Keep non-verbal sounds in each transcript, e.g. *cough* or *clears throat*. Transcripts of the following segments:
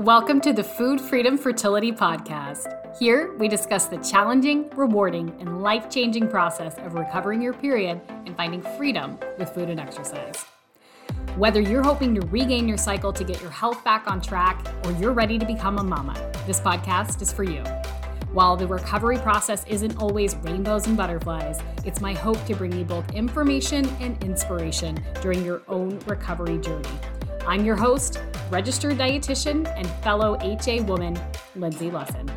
Welcome to the Food Freedom Fertility Podcast. Here, we discuss the challenging, rewarding, and life changing process of recovering your period and finding freedom with food and exercise. Whether you're hoping to regain your cycle to get your health back on track or you're ready to become a mama, this podcast is for you. While the recovery process isn't always rainbows and butterflies, it's my hope to bring you both information and inspiration during your own recovery journey. I'm your host, registered dietitian, and fellow HA woman, Lindsey Lusson.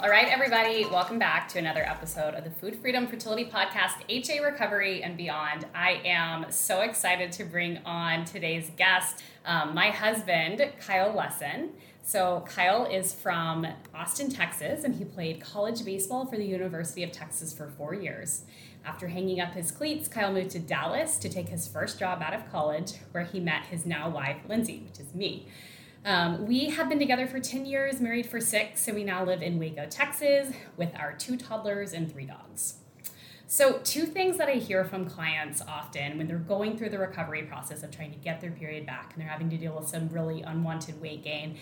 All right, everybody, welcome back to another episode of the Food Freedom Fertility Podcast, HA Recovery and Beyond. I am so excited to bring on today's guest, um, my husband, Kyle Lusson. So, Kyle is from Austin, Texas, and he played college baseball for the University of Texas for four years. After hanging up his cleats, Kyle moved to Dallas to take his first job out of college, where he met his now wife, Lindsey, which is me. Um, we have been together for 10 years, married for six, and we now live in Waco, Texas, with our two toddlers and three dogs. So, two things that I hear from clients often when they're going through the recovery process of trying to get their period back and they're having to deal with some really unwanted weight gain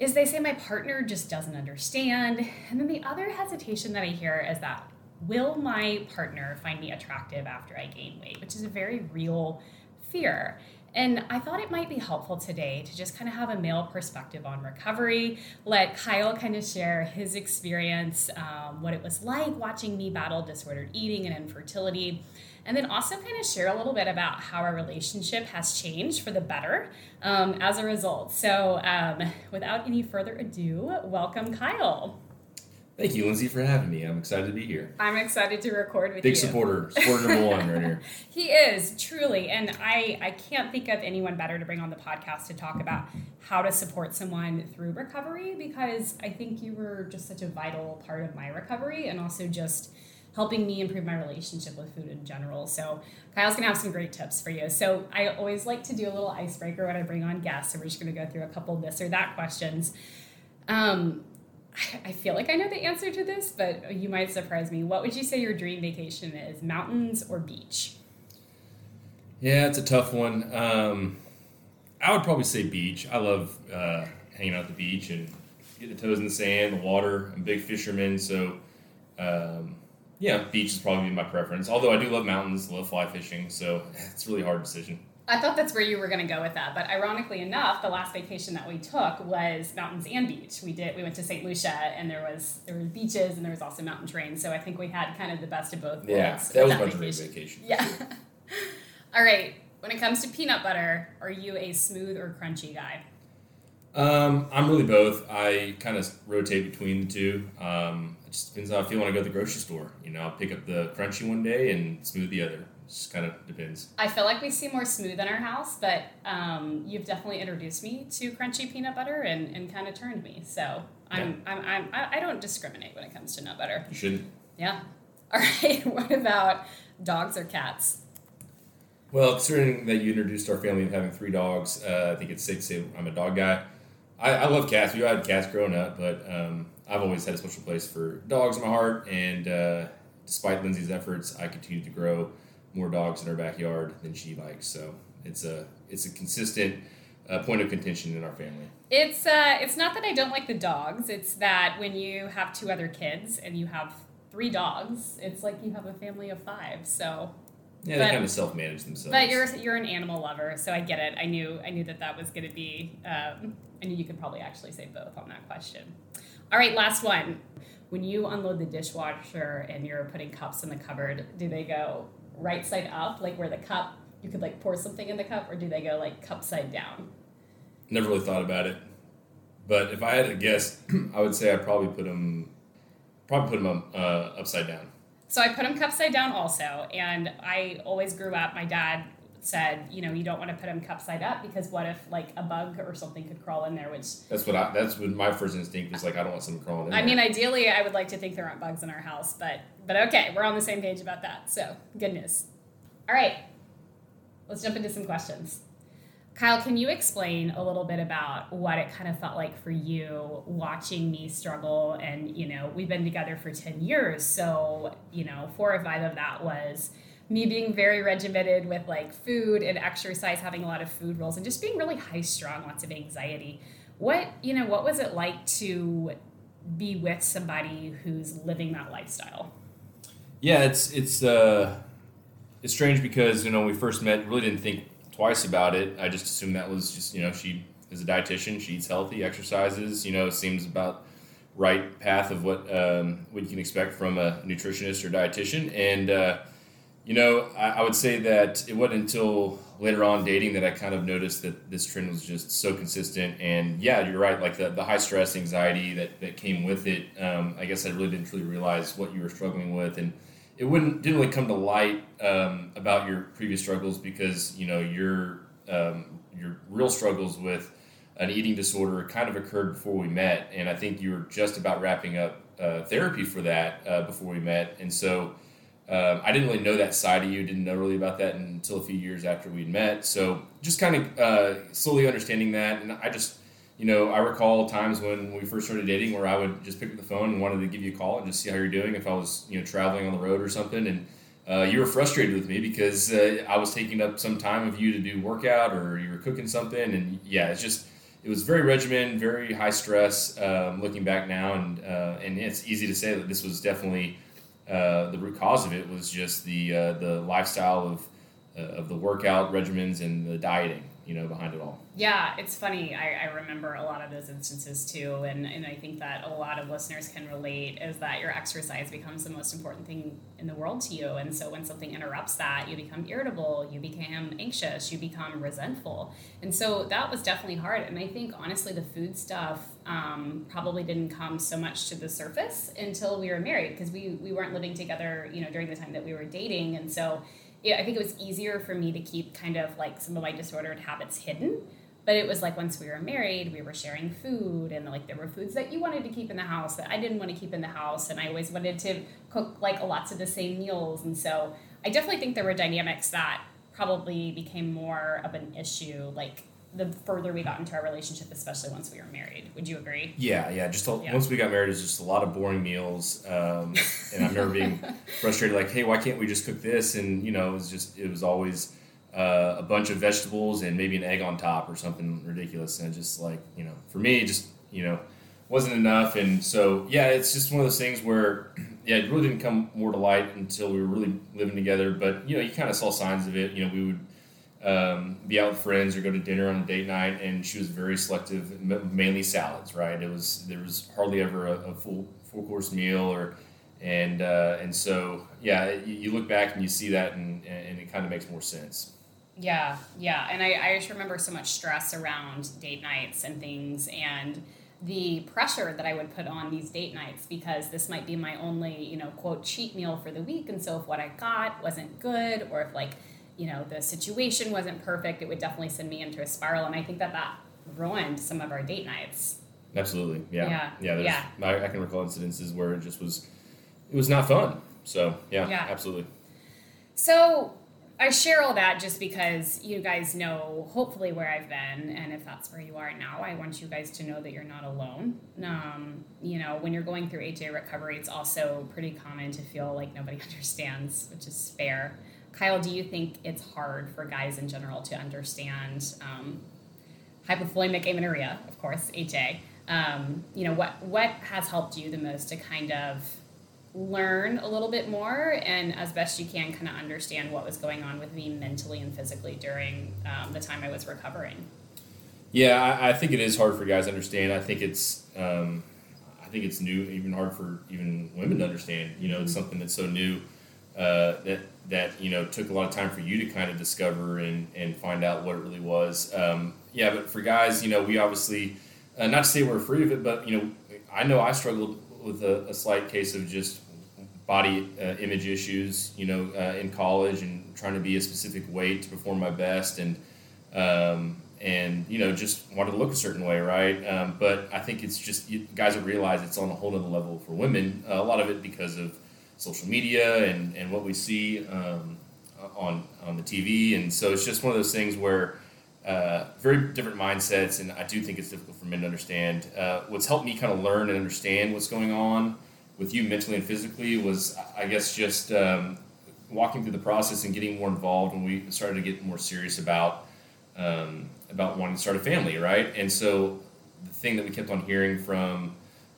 is they say my partner just doesn't understand. And then the other hesitation that I hear is that will my partner find me attractive after I gain weight, which is a very real fear. And I thought it might be helpful today to just kind of have a male perspective on recovery. Let Kyle kind of share his experience, um, what it was like watching me battle disordered eating and infertility, and then also kind of share a little bit about how our relationship has changed for the better um, as a result. So, um, without any further ado, welcome, Kyle. Thank you, Lindsey, for having me. I'm excited to be here. I'm excited to record with Big you. Big supporter, supporter number one right here. *laughs* he is truly, and I I can't think of anyone better to bring on the podcast to talk about how to support someone through recovery because I think you were just such a vital part of my recovery and also just helping me improve my relationship with food in general. So Kyle's gonna have some great tips for you. So I always like to do a little icebreaker when I bring on guests. So we're just gonna go through a couple this or that questions. Um, I feel like I know the answer to this, but you might surprise me. What would you say your dream vacation is? Mountains or beach? Yeah, it's a tough one. Um, I would probably say beach. I love uh, hanging out at the beach and getting the toes in the sand, the water. I'm a big fisherman, so um, yeah, beach is probably my preference. Although I do love mountains, love fly fishing, so it's a really hard decision. I thought that's where you were going to go with that, but ironically enough, the last vacation that we took was mountains and beach. We did we went to St. Lucia, and there was there were beaches and there was also mountain terrain. So I think we had kind of the best of both worlds. Yeah, that was a great vacation. Yeah. *laughs* All right. When it comes to peanut butter, are you a smooth or crunchy guy? Um, I'm really both. I kind of rotate between the two. Um, it just depends how I feel when I go to the grocery store. You know, I'll pick up the crunchy one day and smooth the other just kind of depends. I feel like we see more smooth in our house, but um, you've definitely introduced me to crunchy peanut butter and, and kind of turned me. So I'm, yeah. I'm, I'm, I don't discriminate when it comes to nut butter. You shouldn't. Yeah. *laughs* All right. *laughs* what about dogs or cats? Well, considering that you introduced our family of having three dogs, uh, I think it's safe to say I'm a dog guy. I, I love cats. We had cats growing up, but um, I've always had a special place for dogs in my heart. And uh, despite Lindsey's efforts, I continue to grow more dogs in our backyard than she likes. So it's a it's a consistent uh, point of contention in our family. It's uh, it's not that I don't like the dogs. It's that when you have two other kids and you have three dogs, it's like you have a family of five. So yeah, they kind of self manage themselves. But you're you're an animal lover, so I get it. I knew I knew that that was going to be. Um, I knew you could probably actually say both on that question. All right, last one. When you unload the dishwasher and you're putting cups in the cupboard, do they go right side up, like where the cup you could like pour something in the cup, or do they go like cup side down? Never really thought about it, but if I had to guess, *clears throat* I would say I probably put them probably put them uh, upside down. So I put them cup side down also, and I always grew up. My dad said, you know, you don't want to put them cup side up because what if like a bug or something could crawl in there? Which that's what I that's what my first instinct was like. I don't want something crawling in. I there. mean, ideally, I would like to think there aren't bugs in our house, but but okay, we're on the same page about that. So good news. All right, let's jump into some questions. Kyle, can you explain a little bit about what it kind of felt like for you watching me struggle? And, you know, we've been together for 10 years. So, you know, four or five of that was me being very regimented with like food and exercise, having a lot of food rules, and just being really high strung, lots of anxiety. What you know, what was it like to be with somebody who's living that lifestyle? Yeah, it's it's uh, it's strange because you know when we first met, really didn't think twice about it. I just assumed that was just you know she is a dietitian, she eats healthy, exercises. You know, seems about right path of what um, what you can expect from a nutritionist or dietitian. And uh, you know, I, I, would say that it wasn't until later on dating that I kind of noticed that this trend was just so consistent. And yeah, you're right. Like the, the high stress, anxiety that, that came with it. Um, I guess I really didn't truly realize what you were struggling with, and it wouldn't didn't really come to light um, about your previous struggles because you know your um, your real struggles with an eating disorder kind of occurred before we met, and I think you were just about wrapping up uh, therapy for that uh, before we met, and so um, I didn't really know that side of you. Didn't know really about that until a few years after we'd met. So just kind of uh, slowly understanding that, and I just, you know, I recall times when we first started dating where I would just pick up the phone and wanted to give you a call and just see how you're doing if I was, you know, traveling on the road or something, and uh, you were frustrated with me because uh, I was taking up some time of you to do workout or you were cooking something, and yeah, it's just it was very regimented, very high stress. Um, looking back now, and uh, and it's easy to say that this was definitely uh, the root cause of it was just the uh, the lifestyle of uh, of the workout regimens and the dieting you know, behind it all. Yeah, it's funny. I, I remember a lot of those instances too. And, and I think that a lot of listeners can relate is that your exercise becomes the most important thing in the world to you. And so when something interrupts that, you become irritable, you become anxious, you become resentful. And so that was definitely hard. And I think honestly, the food stuff um, probably didn't come so much to the surface until we were married because we, we weren't living together, you know, during the time that we were dating. And so yeah, I think it was easier for me to keep kind of like some of my disordered habits hidden. But it was like once we were married, we were sharing food, and like there were foods that you wanted to keep in the house that I didn't want to keep in the house, and I always wanted to cook like lots of the same meals. And so I definitely think there were dynamics that probably became more of an issue, like the further we got into our relationship, especially once we were married. Would you agree? Yeah, yeah. Just a, yeah. once we got married, it was just a lot of boring meals, um, *laughs* and I remember being frustrated, like, "Hey, why can't we just cook this?" And you know, it was just it was always uh, a bunch of vegetables and maybe an egg on top or something ridiculous, and just like you know, for me, just you know, wasn't enough. And so yeah, it's just one of those things where *clears throat* yeah, it really didn't come more to light until we were really living together. But you know, you kind of saw signs of it. You know, we would um, be out with friends or go to dinner on a date night, and she was very selective, mainly salads. Right? It was there was hardly ever a, a full full course meal, or and uh, and so yeah, you, you, look back and you see that, and and it kind of makes more sense. Yeah, yeah, and I, I just remember so much stress around date nights and things, and the pressure that I would put on these date nights because this might be my only, you know, quote cheat meal for the week, and so if what I got wasn't good, or if like you know the situation wasn't perfect, it would definitely send me into a spiral. And I think that that ruined some of our date nights. Absolutely, yeah, yeah, yeah. yeah. I, I, can recall incidences where it just was, it was not fun. So yeah, yeah. absolutely. So I share all that just because you guys know hopefully where I've been, and if that's where you are now, I want you guys to know that you're not alone. Um, you know, when you're going through HA recovery, it's also pretty common to feel like nobody *laughs* understands, which is fair. Kyle, do you think it's hard for guys in general to understand um, hypothalamic amenorrhea, of course, HA? Um, you know, what what has helped you the most to kind of learn a little bit more and as best you can kind of understand what was going on with me mentally and physically during um, the time I was recovering? Yeah, I, I, think it is hard for guys to understand. I think it's um, I think it's new, even hard for even women to understand. You know, it's mm-hmm. something that's so new uh, that that you know took a lot of time for you to kind of discover and, and find out what it really was. Um, yeah, but for guys, you know, we obviously uh, not to say we're free of it, but you know, I know I struggled with a, a slight case of just body uh, image issues, you know, uh, in college and trying to be a specific weight to perform my best and. Um, and you know, just wanted to look a certain way, right? Um, but I think it's just you, guys that realize it's on a whole other level for women. A lot of it because of social media and, and what we see um, on on the TV, and so it's just one of those things where uh, very different mindsets, and I do think it's difficult for men to understand. Uh, what's helped me kind of learn and understand what's going on with you mentally and physically was, I guess, just um, walking through the process and getting more involved when we started to get more serious about um, about wanting to start a family, right? And so the thing that we kept on hearing from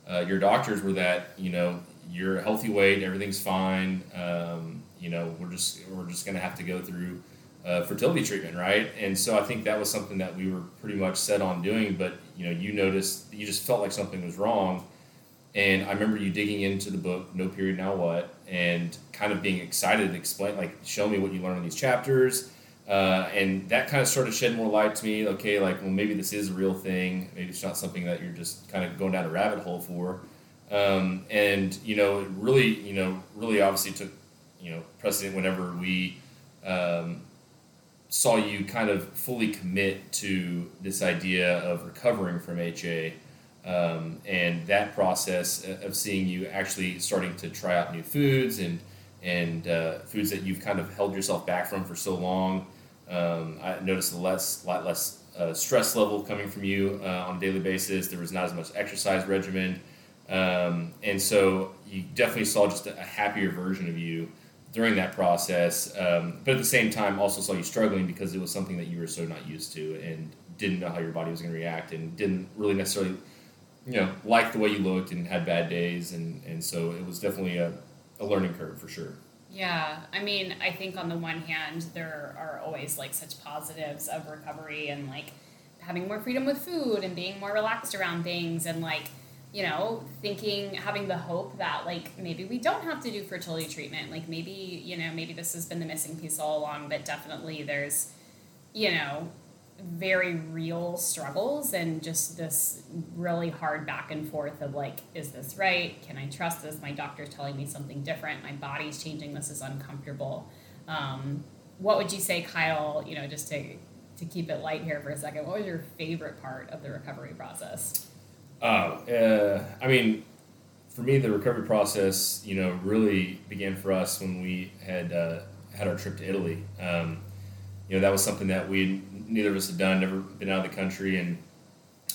uh, your doctors were that you know you're a healthy weight, everything's fine. Um, you know, we're just we're just gonna have to go through uh, fertility treatment, right? And so I think that was something that we were pretty much set on doing. But you know, you noticed you just felt like something was wrong, and I remember you digging into the book No Period Now What and kind of being excited to explain, like, show me what you learned in these chapters. Uh, and that kind of sort of shed more light to me. Okay, like, well, maybe this is a real thing. Maybe it's not something that you're just kind of going down a rabbit hole for. Um, and you know, it really, you know, really obviously took, you know, precedent whenever we um, saw you kind of fully commit to this idea of recovering from HA. Um, and that process of seeing you actually starting to try out new foods and and uh, foods that you've kind of held yourself back from for so long. Um, I noticed a less lot less uh, stress level coming from you uh, on a daily basis. There was not as much exercise regimen, um, and so you definitely saw just a, happier version of you during that process. Um, but at the same time, also saw you struggling because it was something that you were so not used to and didn't know how your body was going to react and didn't really necessarily you know, liked the way you looked and had bad days, and, and so it was definitely a, a learning curve for sure. Yeah, I mean, I think on the one hand, there are always like such positives of recovery and like having more freedom with food and being more relaxed around things and like, you know, thinking, having the hope that like maybe we don't have to do fertility treatment. Like maybe, you know, maybe this has been the missing piece all along, but definitely there's, you know, very real struggles and just this really hard back and forth of like, is this right? Can I trust this? My doctor's telling me something different. My body's changing. This is uncomfortable. Um, what would you say, Kyle? You know, just to to keep it light here for a second. What was your favorite part of the recovery process? Oh, uh, I mean, for me, the recovery process, you know, really began for us when we had uh, had our trip to Italy. Um, you know, that was something that we neither of us had done, never been out of the country, and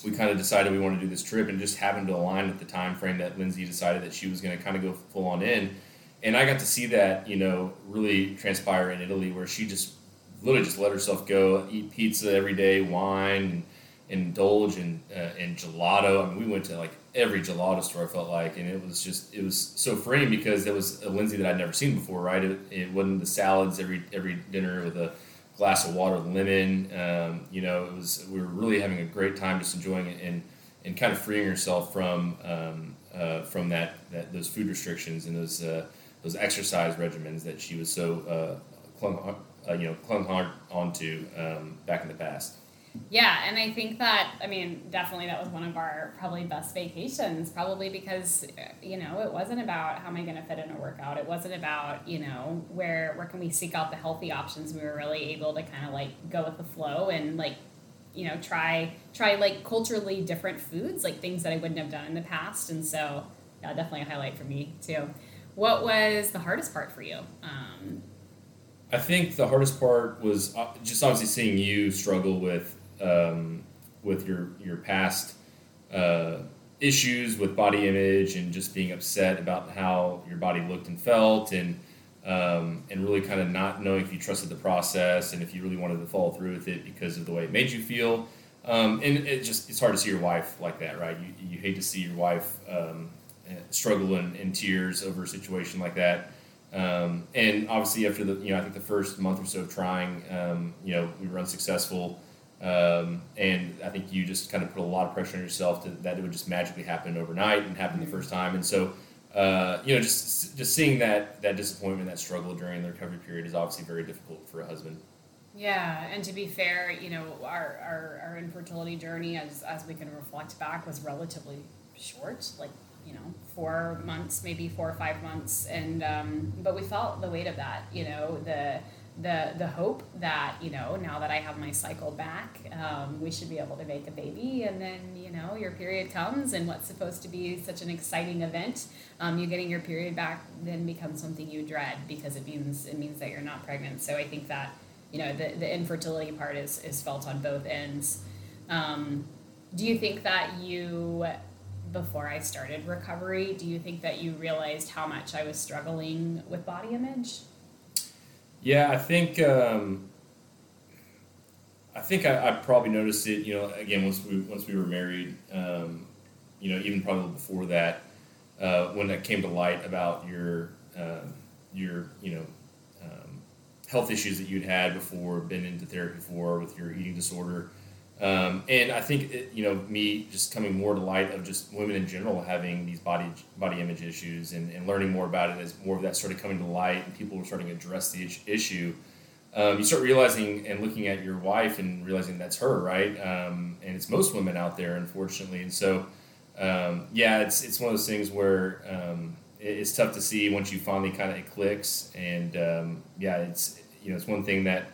we kind of decided we wanted to do this trip, and just happened to align with the time frame that Lindsey decided that she was going to kind of go full on in, and I got to see that, you know, really transpire in Italy, where she just literally just let herself go, eat pizza every day, wine, and, indulge in uh, in gelato. I mean, we went to like every gelato store. I felt like, and it was just it was so freeing because it was a Lindsey that I'd never seen before. Right, it, it wasn't the salads every every dinner with a glass of water lemon. Um, you know, it was we were really having a great time, just enjoying it and and kind of freeing herself from um, uh, from that, that those food restrictions and those uh, those exercise regimens that she was so uh, clung uh, you know clung hard onto um, back in the past. Yeah, and I think that I mean definitely that was one of our probably best vacations. Probably because you know it wasn't about how am I going to fit in a workout. It wasn't about you know where where can we seek out the healthy options. We were really able to kind of like go with the flow and like you know try try like culturally different foods, like things that I wouldn't have done in the past. And so yeah, definitely a highlight for me too. What was the hardest part for you? Um, I think the hardest part was uh, just obviously seeing you struggle with um, with your your past uh, issues with body image and just being upset about how your body looked and felt and um, and really kind of not knowing if you trusted the process and if you really wanted to follow through with it because of the way it made you feel. Um, and it just it's hard to see your wife like that, right? You, you hate to see your wife um, struggle in, in tears over a situation like that. Um, and obviously, after the you know I think the first month or so of trying, um, you know we were unsuccessful. Um, and I think you just kind of put a lot of pressure on yourself to, that it would just magically happen overnight and happen the first time. And so, uh, you know, just just seeing that that disappointment, that struggle during the recovery period is obviously very difficult for a husband. Yeah, and to be fair, you know, our, our, our infertility journey, as, as we can reflect back, was relatively short, like, you know, four months, maybe four or five months. And, um, but we felt the weight of that, you know, the, the the hope that you know now that I have my cycle back, um, we should be able to make a baby, and then you know your period comes, and what's supposed to be such an exciting event, um, you getting your period back then becomes something you dread because it means it means that you're not pregnant. So I think that you know the the infertility part is is felt on both ends. Um, do you think that you before I started recovery, do you think that you realized how much I was struggling with body image? Yeah, I think um, I think I, I, probably noticed it. You know, again once we once we were married, um, you know, even probably before that, uh, when that came to light about your uh, your you know um, health issues that you'd had before, been into therapy for with your eating disorder. Um, and I think it, you know me just coming more to light of just women in general having these body body image issues and, and learning more about it as more of that started coming to light and people were starting to address the issue. Um, you start realizing and looking at your wife and realizing that's her, right? Um, and it's most women out there, unfortunately. And so, um, yeah, it's it's one of those things where um, it's tough to see once you finally kind of it clicks. And um, yeah, it's you know it's one thing that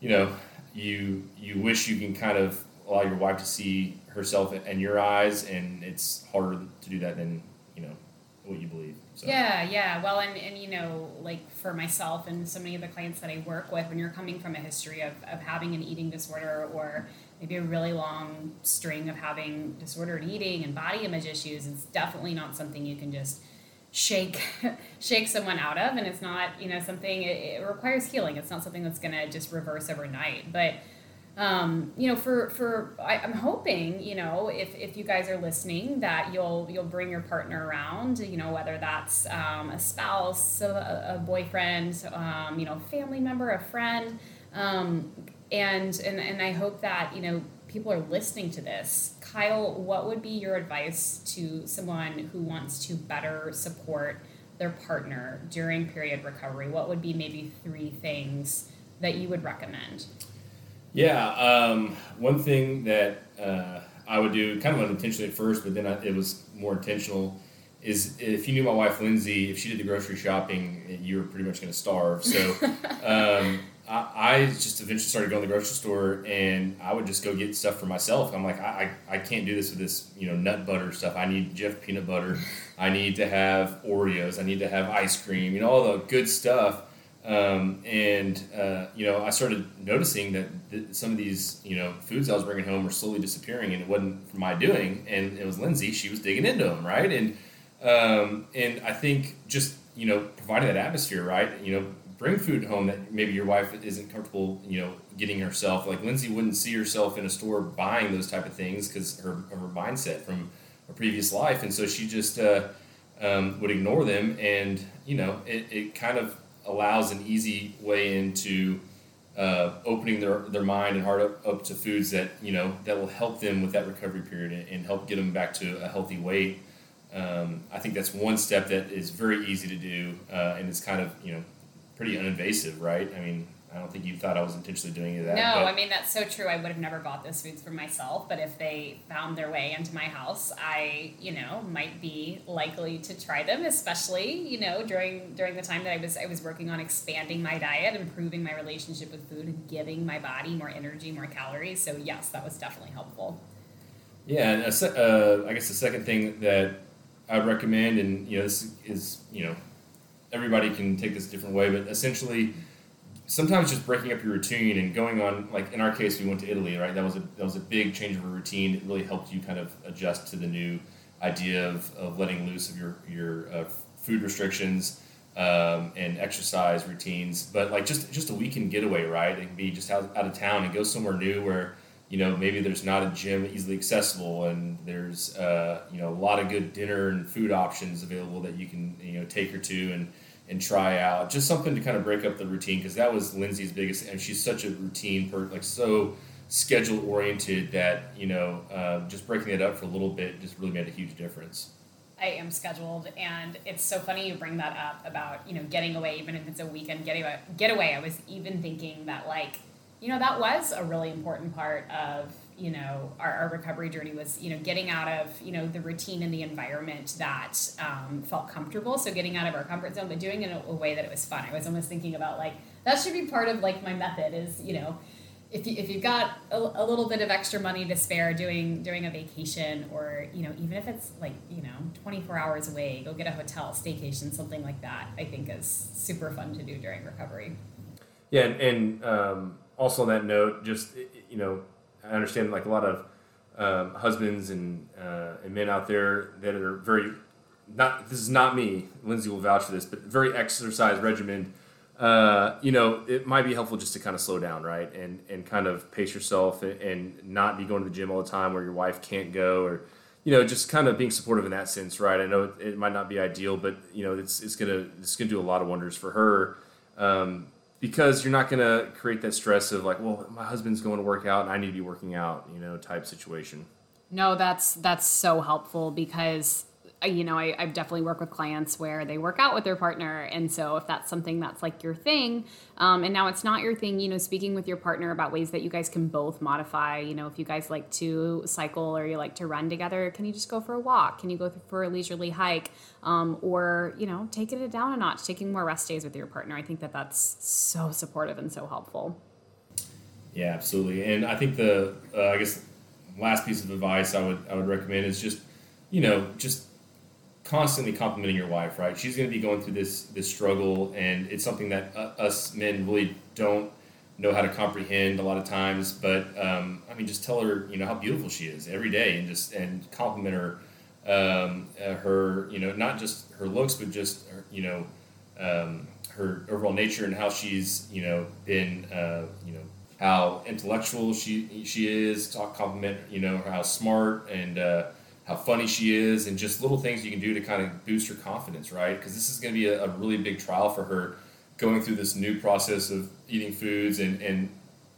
you know you you wish you can kind of allow your wife to see herself in your eyes, and it's harder to do that than you know what you believe. So. Yeah, yeah. Well, and, and you know, like for myself and so many of the clients that I work with, when you're coming from a history of, of having an eating disorder or maybe a really long string of having disordered eating and body image issues, it's definitely not something you can just shake *laughs* shake someone out of and it's not you know something it, it requires healing. It's not something that's going to just reverse overnight but um, you know for for I, am hoping you know if, if you guys are listening that you'll you'll bring your partner around you know whether that's um, a spouse a, a boyfriend um, you know family member a friend. Um, and and and I hope that you know people are listening to this, Kyle, what would be your advice to someone who wants to better support their partner during period recovery? What would be maybe three things that you would recommend? Yeah, um, one thing that uh, I would do, kind of unintentionally at first, but then I, it was more intentional, is if you knew my wife Lindsey, if she did the grocery shopping, you were pretty much going to starve. So *laughs* um, I, I just eventually started going to the grocery store and I would just go get stuff for myself. I'm like, I, I, can't do this with this, you know, nut butter stuff. I need Jif peanut butter. *laughs* I need to have Oreos. I need to have ice cream, you know, all the good stuff. Um, and, uh, you know, I started noticing that th- some of these, you know, foods I was bringing home were slowly disappearing and it wasn't my doing. And it was Lindsey, she was digging into them. Right. And, um, and I think just, you know, providing that atmosphere, right. You know, bring food home that maybe your wife isn't comfortable, you know, getting herself. Like Lindsey wouldn't see herself in a store buying those type of things because her her mindset from a previous life, and so she just uh, um, would ignore them, and you know, it, it kind of allows an easy way into uh, opening their, their mind and heart up, up to foods that you know that will help them with that recovery period and, and help get them back to a healthy weight. Um, I think that's one step that is very easy to do, uh, and it's kind of you know pretty uninvasive, right? I mean, I don't think you thought I was intentionally doing any of that. No, I mean that's so true. I would have never bought those foods for myself, but if they found their way into my house, I, you know, might be likely to try them, especially, you know, during during the time that I was I was working on expanding my diet, improving my relationship with food, and giving my body more energy, more calories. So yes, that was definitely helpful. Yeah, and a, uh, I guess the second thing that I'd recommend, and you know, this is you know everybody can take this a different way, but essentially, sometimes just breaking up your routine and going on like in our case, we went to Italy, right? That was a that was a big change of a routine. It really helped you kind of adjust to the new idea of, of letting loose of your your uh, food restrictions um, and exercise routines. But like just just a weekend getaway, right? It can be just out, out of town and go somewhere new where you know maybe there's not a gym easily accessible and there's uh, you know a lot of good dinner and food options available that you can you know take her to and and try out just something to kind of break up the routine because that was Lindsey's biggest and she's such a routine per like so schedule oriented that you know uh, just breaking it up for a little bit just really made a huge difference. I am scheduled, and it's so funny you bring that up about you know getting away, even if it's a weekend getaway. Getaway. I was even thinking that like you know that was a really important part of you know our, our recovery journey was you know getting out of you know the routine and the environment that um, felt comfortable. So getting out of our comfort zone but doing it in a, way that it was fun. I was almost thinking about like that should be part of like my method is you know if, you, if you've got a, a little bit of extra money to spare doing doing a vacation or you know even if it's like you know 24 hours away go get a hotel staycation something like that i think is super fun to do during recovery. Yeah and, and um also on that note, just you know, I understand like a lot of um, husbands and uh, and men out there that are very not. This is not me. Lindsey will vouch for this, but very exercise regimen. uh, you know, it might be helpful just to kind of slow down, right, and and kind of pace yourself and, and not be going to the gym all the time where your wife can't go, or you know, just kind of being supportive in that sense, right? I know it, it might not be ideal, but you know, it's it's gonna it's gonna do a lot of wonders for her. Um, because you're not going to create that stress of like, well, my husband's going to work out and I need to be working out, you know, type situation. No, that's that's so helpful because you know, I, I've definitely worked with clients where they work out with their partner. And so if that's something that's like your thing, um, and now it's not your thing, you know, speaking with your partner about ways that you guys can both modify, you know, if you guys like to cycle or you like to run together, can you just go for a walk? Can you go for a leisurely hike? Um, or, you know, taking it down a notch, taking more rest days with your partner. I think that that's so supportive and so helpful. Yeah, absolutely. And I think the, uh, I guess, last piece of advice I would, I would recommend is just, you know, just constantly complimenting your wife, right? She's going to be going through this this struggle, and it's something that uh, us men really don't know how to comprehend a lot of times. But um, I mean, just tell her, you know, how beautiful she is every day, and just and compliment her, um, uh, her, you know, not just her looks, but just her, you know, um, her overall nature and how she's, you know, been, uh, you know, how intellectual she she is. Talk compliment, you know, how smart and uh, how funny she is, and just little things you can do to kind of boost her confidence, right? Because this is going to be a, a, really big trial for her going through this new process of eating foods and, and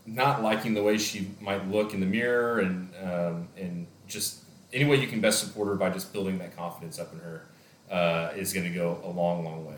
not liking the way she might look in the mirror, and, um, and just any way you can best support her by just building that confidence up in her uh, is going to go a long, long way.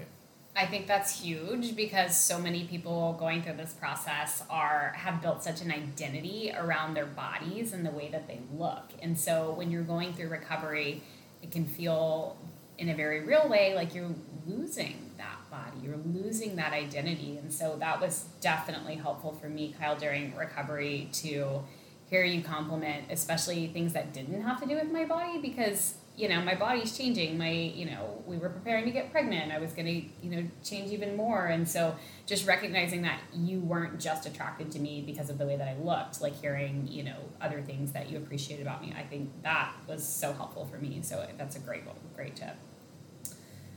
I think that's huge because so many people going through this process are have built such an identity around their bodies and the way that they look. And so when you're going through recovery, it can feel in a very real way like you're losing that body. You're losing that identity. And so that was definitely helpful for me, Kyle, during recovery to hear you compliment, especially things that didn't have to do with my body because you know, my body's changing. My, you know, we were preparing to get pregnant. I was going to, you know, change even more. And so just recognizing that you weren't just attracted to me because of the way that I looked, like hearing, you know, other things that you appreciated about me. I think that was so helpful for me. So that's a great, great tip.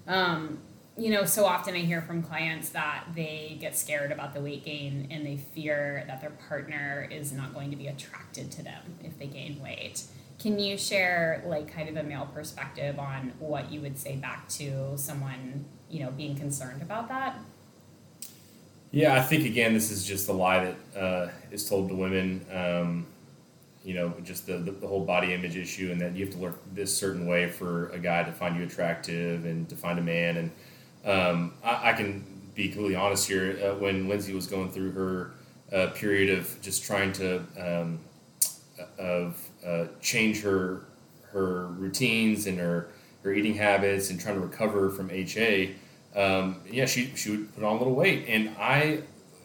Um, you know, so often I hear from clients that they get scared about the weight gain and they fear that their partner is not going to be attracted to them if they gain weight. Can you share like kind of a male perspective on what you would say back to someone, you know, being concerned about that? Yeah, I think again, this is just a lie that uh, is told to women. Um, you know, just the, the, the, whole body image issue, and that you have to look this certain way for a guy to find you attractive and to find a man. And um, I, I, can be completely honest here. Uh, when Lindsey was going through her uh, period of just trying to um, of uh, change her her routines and her her eating habits and trying to recover from HA. Um, yeah, she she would put on a little weight, and I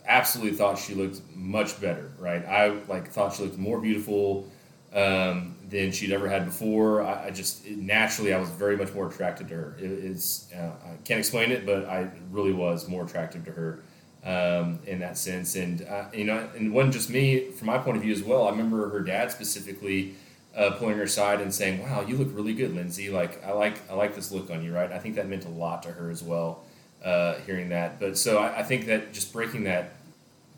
absolutely thought she looked much better. Right, I like thought she looked more beautiful um, than she'd ever had before. I, I just it, naturally I was very much more attracted to her. It, it's uh, I can't explain it, but I really was more attractive to her um, in that sense. And uh, you know, and it wasn't just me from my point of view as well. I remember her dad specifically uh, pulling her aside and saying, "Wow, you look really good, Lindsey. Like I like I like this look on you, right?" I think that meant a lot to her as well, uh, hearing that. But so I, I think that just breaking that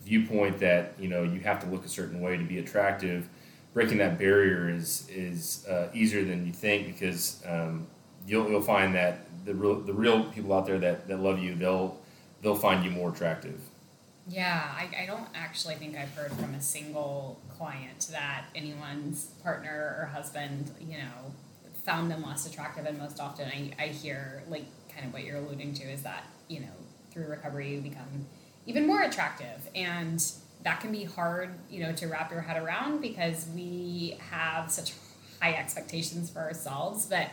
viewpoint that you know you have to look a certain way to be attractive, breaking that barrier is is uh, easier than you think because um, you'll you'll find that the real the real people out there that, that love you they'll they'll find you more attractive. Yeah, I, I don't actually think I've heard from a single client that anyone's partner or husband, you know, found them less attractive. And most often I, I hear, like, kind of what you're alluding to is that, you know, through recovery you become even more attractive. And that can be hard, you know, to wrap your head around because we have such high expectations for ourselves. But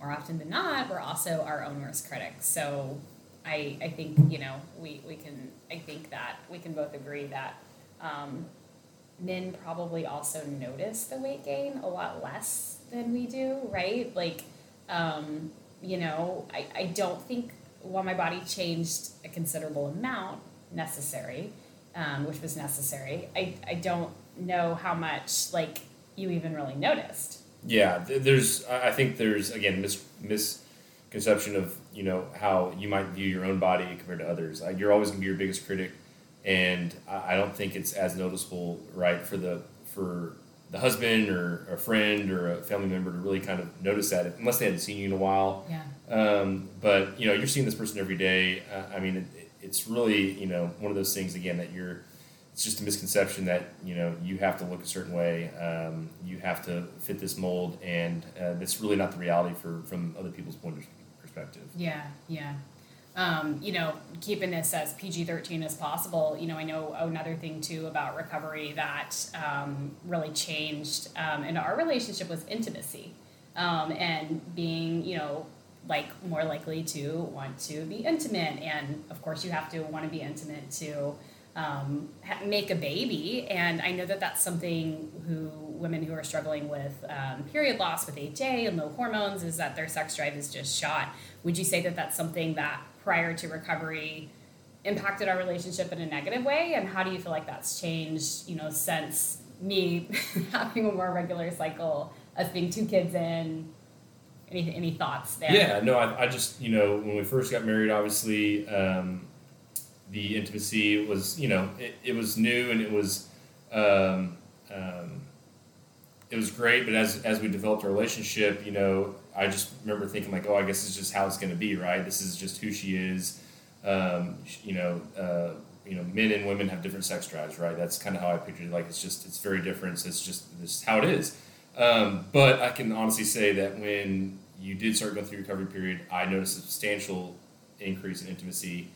more often than not, we're also our own worst critics. So I, I think you know we, we can I think that we can both agree that um, men probably also notice the weight gain a lot less than we do, right? Like, um, you know, I, I don't think while my body changed a considerable amount necessary, um, which was necessary, I, I don't know how much like you even really noticed. Yeah, there's I think there's again mis misconception of you know how you might view your own body compared to others. Like you're always going to be your biggest critic, and I, I don't think it's as noticeable, right, for the for the husband or a friend or a family member to really kind of notice that unless they hadn't seen you in a while. Yeah. Um, but you know, you're seeing this person every day. Uh, I mean, it, it's really you know one of those things again that you're. It's just a misconception that you know you have to look a certain way. Um, you have to fit this mold, and uh, that's really not the reality for from other people's point of perspective. Yeah, yeah. Um, you know, keeping this as PG 13 as possible. You know, I know another thing too about recovery that um, really changed um, in our relationship was intimacy um, and being, you know, like more likely to want to be intimate. And of course, you have to want to be intimate to um, make a baby. And I know that that's something who women who are struggling with um, period loss with HA and low hormones is that their sex drive is just shot. Would you say that that's something that prior to recovery impacted our relationship in a negative way? And how do you feel like that's changed, you know, since me *laughs* having a more regular cycle, us being two kids in? Any, any thoughts there? Yeah, no, I, I just, you know, when we first got married, obviously, um, the intimacy was, you know, it, it was new and it was, um, um, it was great. But as, as we developed our relationship, you know, I just remember thinking like, oh, I guess it's just how it's going to be, right? This is just who she is. Um, you know, uh, you know, men and women have different sex drives, right? That's kind of how I pictured it. Like, it's just, it's very different. It's just this is how it is. Um, but I can honestly say that when you did start going through recovery period, I noticed a substantial increase in intimacy.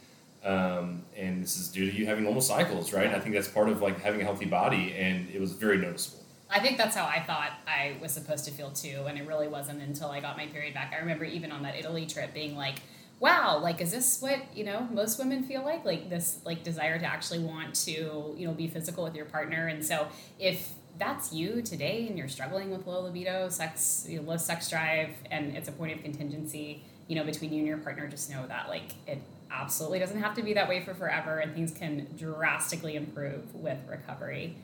Um, and this is due to you having normal cycles, right? I think that's part of like having a healthy body, and it was very noticeable. I think that's how I thought I was supposed to feel too, and it really wasn't until I got my period back. I remember even on that Italy trip being like, wow, like is this what, you know, most women feel like? Like this like desire to actually want to, you know, be physical with your partner. And so if that's you today and you're struggling with low libido, sex, you know, low sex drive, and it's a point of contingency, you know, between you and your partner, just know that like it absolutely doesn't have to be that way for forever and things can drastically improve with recovery.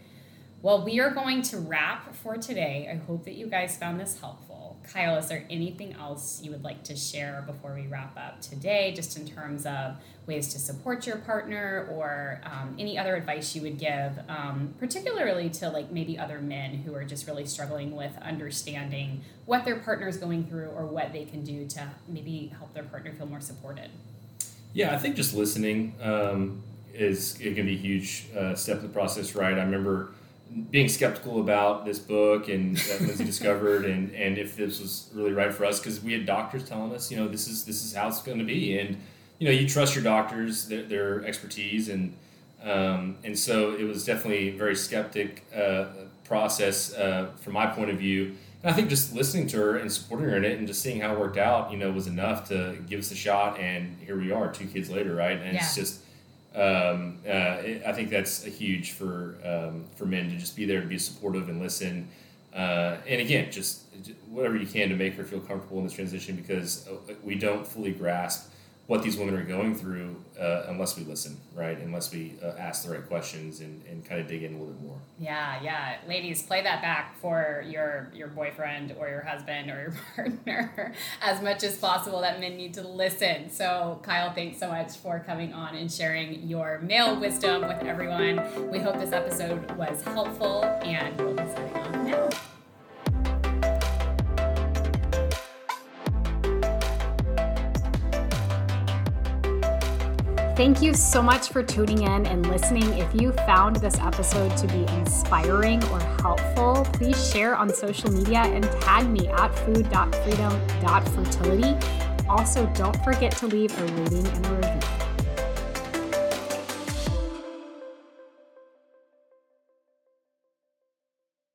Well, we are going to wrap for today. I hope that you guys found this helpful. Kyle, is there anything else you would like to share before we wrap up today, just in terms of ways to support your partner or um, any other advice you would give, um, particularly to like maybe other men who are just really struggling with understanding what their partner is going through or what they can do to maybe help their partner feel more supported? Yeah, I think just listening um, is it can be a huge uh, step in the process, right? I remember being skeptical about this book and that Lindsey discovered, and and if this was really right for us, because we had doctors telling us, you know, this is this is how it's going to be, and you know, you trust your doctors, their, their expertise, and um, and so it was definitely a very skeptic uh, process uh, from my point of view. And I think just listening to her and supporting her in it, and just seeing how it worked out, you know, was enough to give us a shot. And here we are, two kids later, right? And yeah. it's just um, uh, I think that's a huge for um, for men to just be there to be supportive and listen. Uh, and again, just whatever you can to make her feel comfortable in this transition because uh, we don't fully grasp what these women are going through uh, unless we listen, right? Unless we uh, ask the right questions and, and kind of dig in a little bit more. Yeah, yeah. Ladies, play that back for your your boyfriend or your husband or your *laughs* partner as much as possible. That men need to listen. So, Kyle, thanks so much for coming on and sharing your male wisdom with everyone. We hope this episode was helpful, and we'll be signing off now. Thank you so much for tuning in and listening. If you found this episode to be inspiring or helpful, please share on social media and tag me at food.freedom.fertility. Also, don't forget to leave a rating and a review.